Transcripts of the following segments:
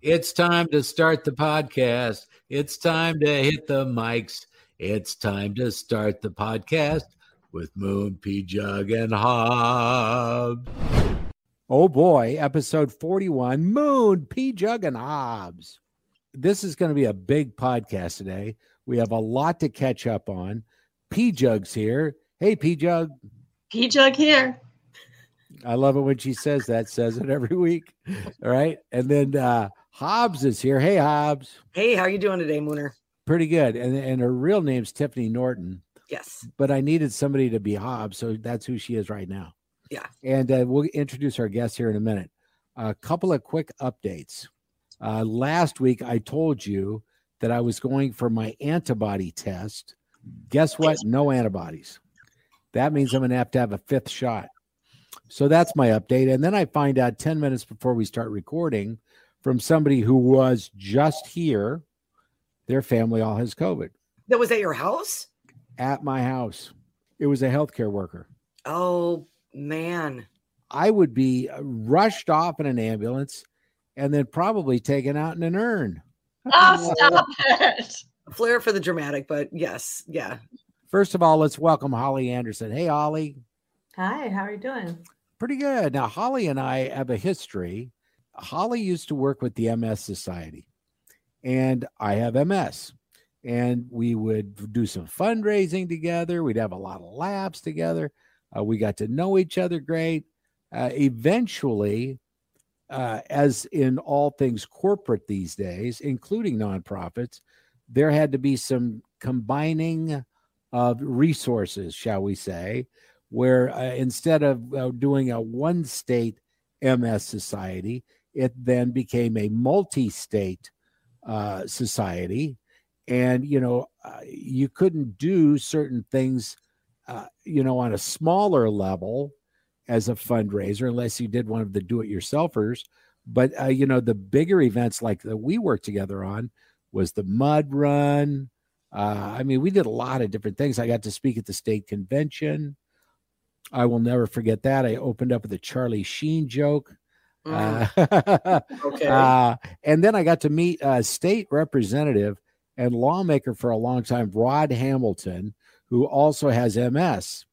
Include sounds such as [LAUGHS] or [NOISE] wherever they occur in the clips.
It's time to start the podcast. It's time to hit the mics. It's time to start the podcast with Moon, P Jug, and Hobbs. Oh boy, episode 41 Moon, P Jug, and Hobbs. This is going to be a big podcast today. We have a lot to catch up on. P Jug's here. Hey, P Jug. P Jug here. I love it when she says that, says it every week. All right. And then uh Hobbs is here. Hey, Hobbs. Hey, how you doing today, Mooner? Pretty good. And and her real name's Tiffany Norton. Yes. But I needed somebody to be Hobbs, so that's who she is right now. Yeah. And uh, we'll introduce our guest here in a minute. A couple of quick updates. Uh, last week, I told you that I was going for my antibody test. Guess what? No antibodies. That means I'm going to have to have a fifth shot. So that's my update. And then I find out 10 minutes before we start recording from somebody who was just here, their family all has COVID. That was at your house? At my house. It was a healthcare worker. Oh, man. I would be rushed off in an ambulance and then probably taken out in an urn. Oh, stop it. Flair for the dramatic, but yes, yeah. First of all, let's welcome Holly Anderson. Hey, Holly. Hi, how are you doing? Pretty good. Now, Holly and I have a history. Holly used to work with the MS Society, and I have MS. And we would do some fundraising together. We'd have a lot of laughs together. Uh, we got to know each other great. Uh, eventually, uh, as in all things corporate these days, including nonprofits, there had to be some combining of resources, shall we say, where uh, instead of uh, doing a one state MS society, it then became a multi state uh, society. And, you know, uh, you couldn't do certain things, uh, you know, on a smaller level as a fundraiser unless you did one of the do it yourselfers. But, uh, you know, the bigger events like that we worked together on was the mud run. I mean, we did a lot of different things. I got to speak at the state convention. I will never forget that. I opened up with a Charlie Sheen joke. Mm. Uh, [LAUGHS] Okay. uh, and then I got to meet a state representative and lawmaker for a long time, Rod Hamilton, who also has MS.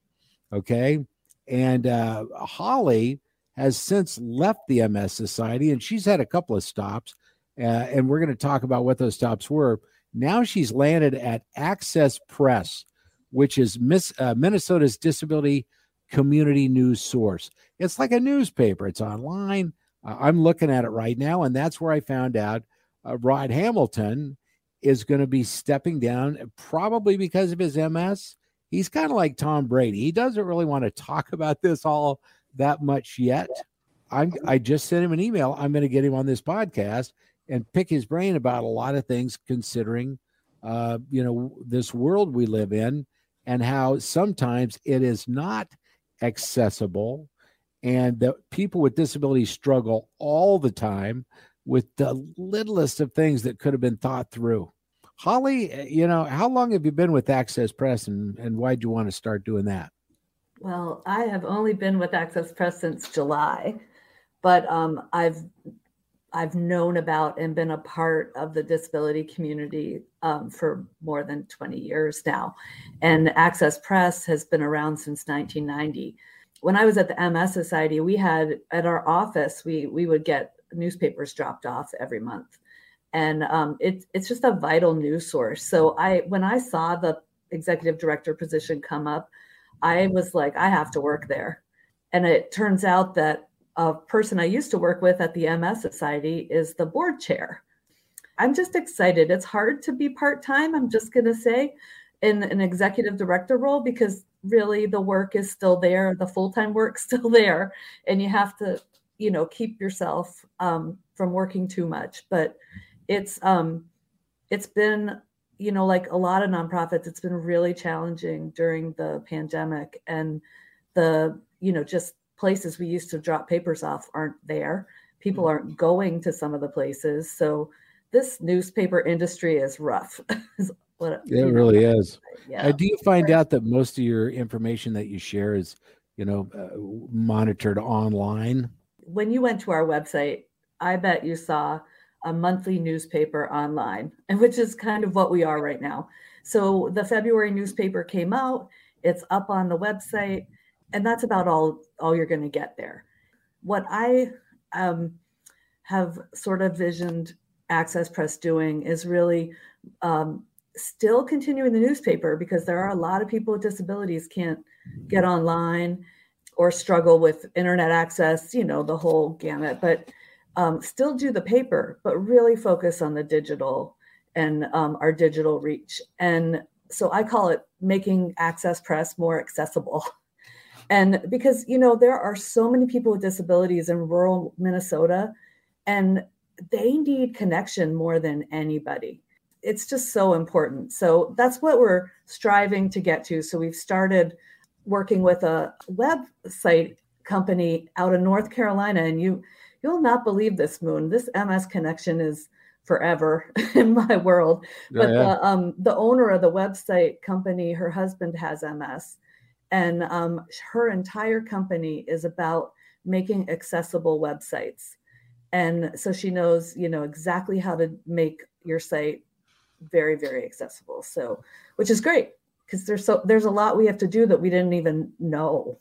Okay. And uh, Holly has since left the MS Society and she's had a couple of stops. Uh, and we're going to talk about what those stops were. Now she's landed at Access Press, which is Miss, uh, Minnesota's disability community news source. It's like a newspaper, it's online. Uh, I'm looking at it right now, and that's where I found out uh, Rod Hamilton is going to be stepping down, probably because of his MS. He's kind of like Tom Brady. He doesn't really want to talk about this all that much yet. I'm, I just sent him an email. I'm going to get him on this podcast and pick his brain about a lot of things, considering, uh, you know, this world we live in and how sometimes it is not accessible and that people with disabilities struggle all the time with the littlest of things that could have been thought through. Holly, eh, you know, how long have you been with Access Press and, and why'd you want to start doing that? Well, I have only been with Access Press since July, but um, I've I've known about and been a part of the disability community um, for more than 20 years now. And Access Press has been around since 1990. When I was at the MS Society, we had at our office, we, we would get newspapers dropped off every month. and um, it's it's just a vital news source. So I when I saw the executive director position come up, I was like, I have to work there. And it turns out that a person I used to work with at the MS Society is the board chair. I'm just excited. It's hard to be part time, I'm just going to say, in an executive director role because really the work is still there, the full time work [LAUGHS] still there, and you have to, you know, keep yourself um, from working too much. But it's um, it's been you know like a lot of nonprofits it's been really challenging during the pandemic and the you know just places we used to drop papers off aren't there people mm. aren't going to some of the places so this newspaper industry is rough [LAUGHS] what, it really is yeah. Uh, do you find out that most of your information that you share is you know uh, monitored online when you went to our website i bet you saw a monthly newspaper online, and [LAUGHS] which is kind of what we are right now. So the February newspaper came out, it's up on the website, and that's about all all you're going to get there. What I um, have sort of visioned Access Press doing is really um, still continuing the newspaper because there are a lot of people with disabilities can't get online or struggle with internet access, you know, the whole gamut. But um, still do the paper, but really focus on the digital and um, our digital reach. And so I call it making Access Press more accessible. [LAUGHS] And because, you know, there are so many people with disabilities in rural Minnesota, and they need connection more than anybody. It's just so important. So that's what we're striving to get to. So we've started working with a website company out of North Carolina, and you you'll not believe this moon this ms connection is forever [LAUGHS] in my world but yeah. the um the owner of the website company her husband has ms and um her entire company is about making accessible websites and so she knows you know exactly how to make your site very very accessible so which is great because there's so there's a lot we have to do that we didn't even know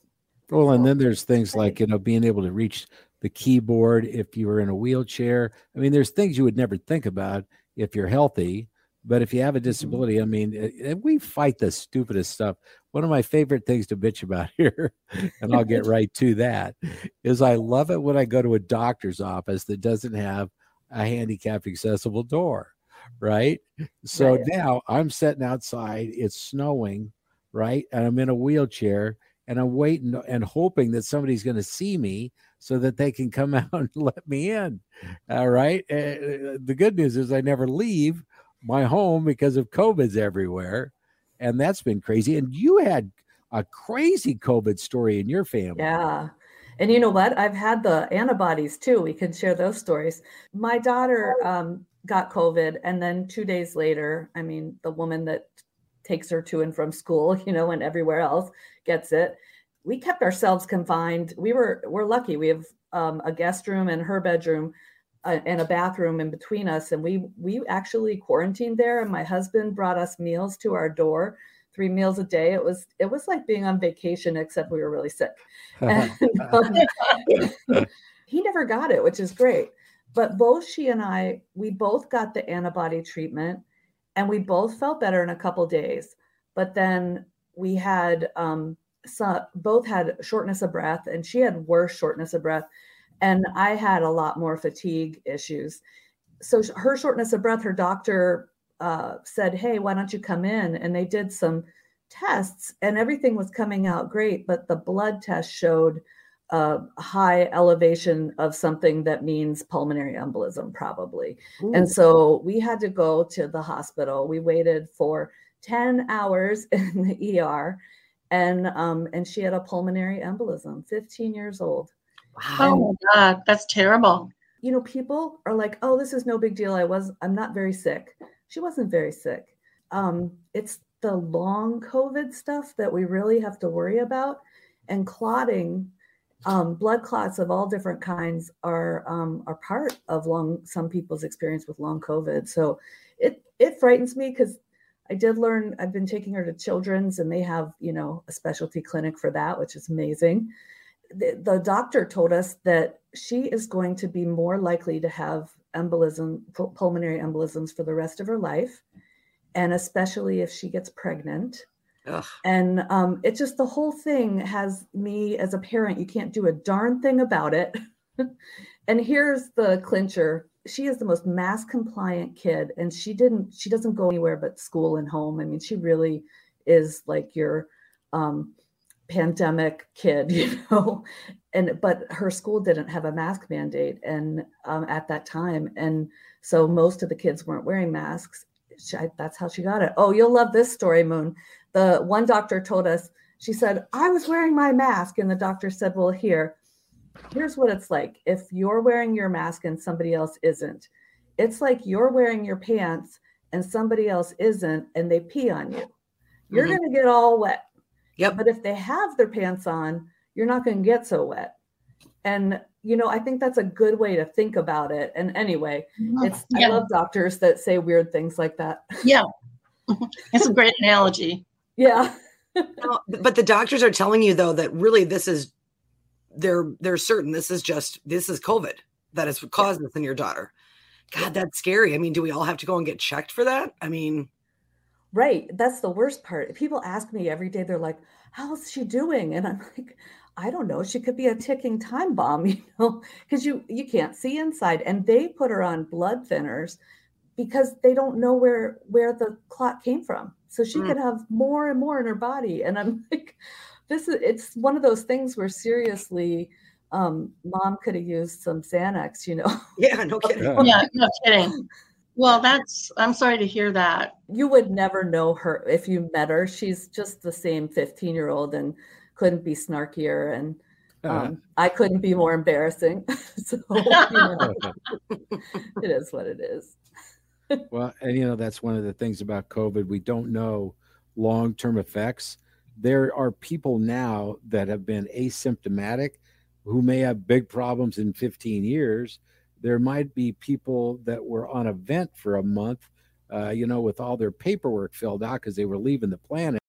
well and then there's things like you know being able to reach the keyboard if you were in a wheelchair. I mean, there's things you would never think about if you're healthy. But if you have a mm-hmm. disability, I mean, eh, eh, we fight the stupidest stuff. One of my favorite things to bitch about [LAUGHS] here, and I'll get right to that, is I love it when I go to a doctor's office that doesn't have a handicap accessible door, right? So right. now I'm sitting outside, it's snowing, right? And I'm in a wheelchair and I'm waiting and hoping that somebody's going to see me so that they can come [LAUGHS] out and let me in. All right. Uh, the good news is I never leave my home because of COVID's everywhere. And that's been crazy. And you had a crazy COVID story in your family. Yeah. And you know what? I've had the antibodies too. We can share those stories. My daughter um, got COVID. And then two days later, I mean, the woman that takes her to and from school, [LAUGHS] you know, and everywhere else gets it we kept ourselves confined. We were we're lucky. We have um, a guest room and her bedroom uh, and a bathroom in between us, and we we actually quarantined there. And my husband brought us meals to our door, three meals a day. It was it was like being on vacation, except we were really sick. [LAUGHS] And, um, [LAUGHS] he never got it, which is great. But both she and I, we both got the antibody treatment, and we both felt better in a couple days. But then we had um, so both had shortness of breath and she had worse shortness of breath and i had a lot more fatigue issues so her shortness of breath her doctor uh, said hey why don't you come in and they did some tests and everything was coming out great but the blood test showed a high elevation of something that means pulmonary embolism probably Ooh. and so we had to go to the hospital we waited for 10 hours [LAUGHS] in the er and um, and she had a pulmonary embolism, 15 years old. Wow. Oh my God, that's terrible. You know, people are like, oh, this is no big deal. I was, I'm not very sick. She wasn't very sick. Um, it's the long COVID stuff that we really have to worry about. And clotting, um, blood clots of all different kinds are um, are part of long some people's experience with long COVID. So it it frightens me because I did learn, I've been taking her to children's and they have, you know, a specialty clinic for that, which is amazing. the, the doctor told us that she is going to be more likely to have embolism, pulmonary embolisms for the rest of her life, and especially if she gets pregnant. Ugh. And um, it just the whole thing has me as a parent, you can't do a darn thing about it. [LAUGHS] and here's the clincher she is the most mask compliant kid and she didn't she doesn't go anywhere but school and home i mean she really is like your um, pandemic kid [LAUGHS] you know and but her school didn't have a mask mandate and um, at that time and so most of the kids weren't wearing masks she, I, that's how she got it. Oh you'll love this story moon. The one doctor told us she said i was wearing my mask and the doctor said well here here's what it's like. If you're wearing your mask and somebody else isn't it's like you're wearing your pants and somebody else isn't and they pee on you. You're mm-hmm. going to get all wet. Yep. But if they have their pants on you're not going to get so wet. And you know i think that's a good way to think about it and anyway it's yeah. i love doctors that say weird things like that yeah mm-hmm. it's a great analogy yeah [LAUGHS] but the doctors are telling you though that really this is they're they're certain this is just this is COVID that has caused yeah. this in your daughter. God, that's scary. I mean, do we all have to go and get checked for that? I mean, right. That's the worst part. People ask me every day, they're like, How's she doing? And I'm like, I don't know. She could be a ticking time bomb, [LAUGHS] you know, because you you can't see inside. And they put her on blood thinners because they don't know where where the clot came from. So she mm. could have more and more in her body. And I'm [LAUGHS] like, this is it's one of those things where seriously um, mom could have used some Xanax, you know. [LAUGHS] Yeah, no kidding. yeah, no kidding. Well, that's I'm sorry to hear that. You would never know her if you met her. She's just the same 15 year old and couldn't be snarkier and uh-huh. um. I couldn't be more embarrassing. [LAUGHS] so [LAUGHS] it is what it is. well, and you know that's one of the things about COVID. We don't know long term effects there are people now that have been asymptomatic who may have big problems in 15 years. There might be people that were on a vent for a month, uh, you know, with all their paperwork filled out because they were leaving the planet.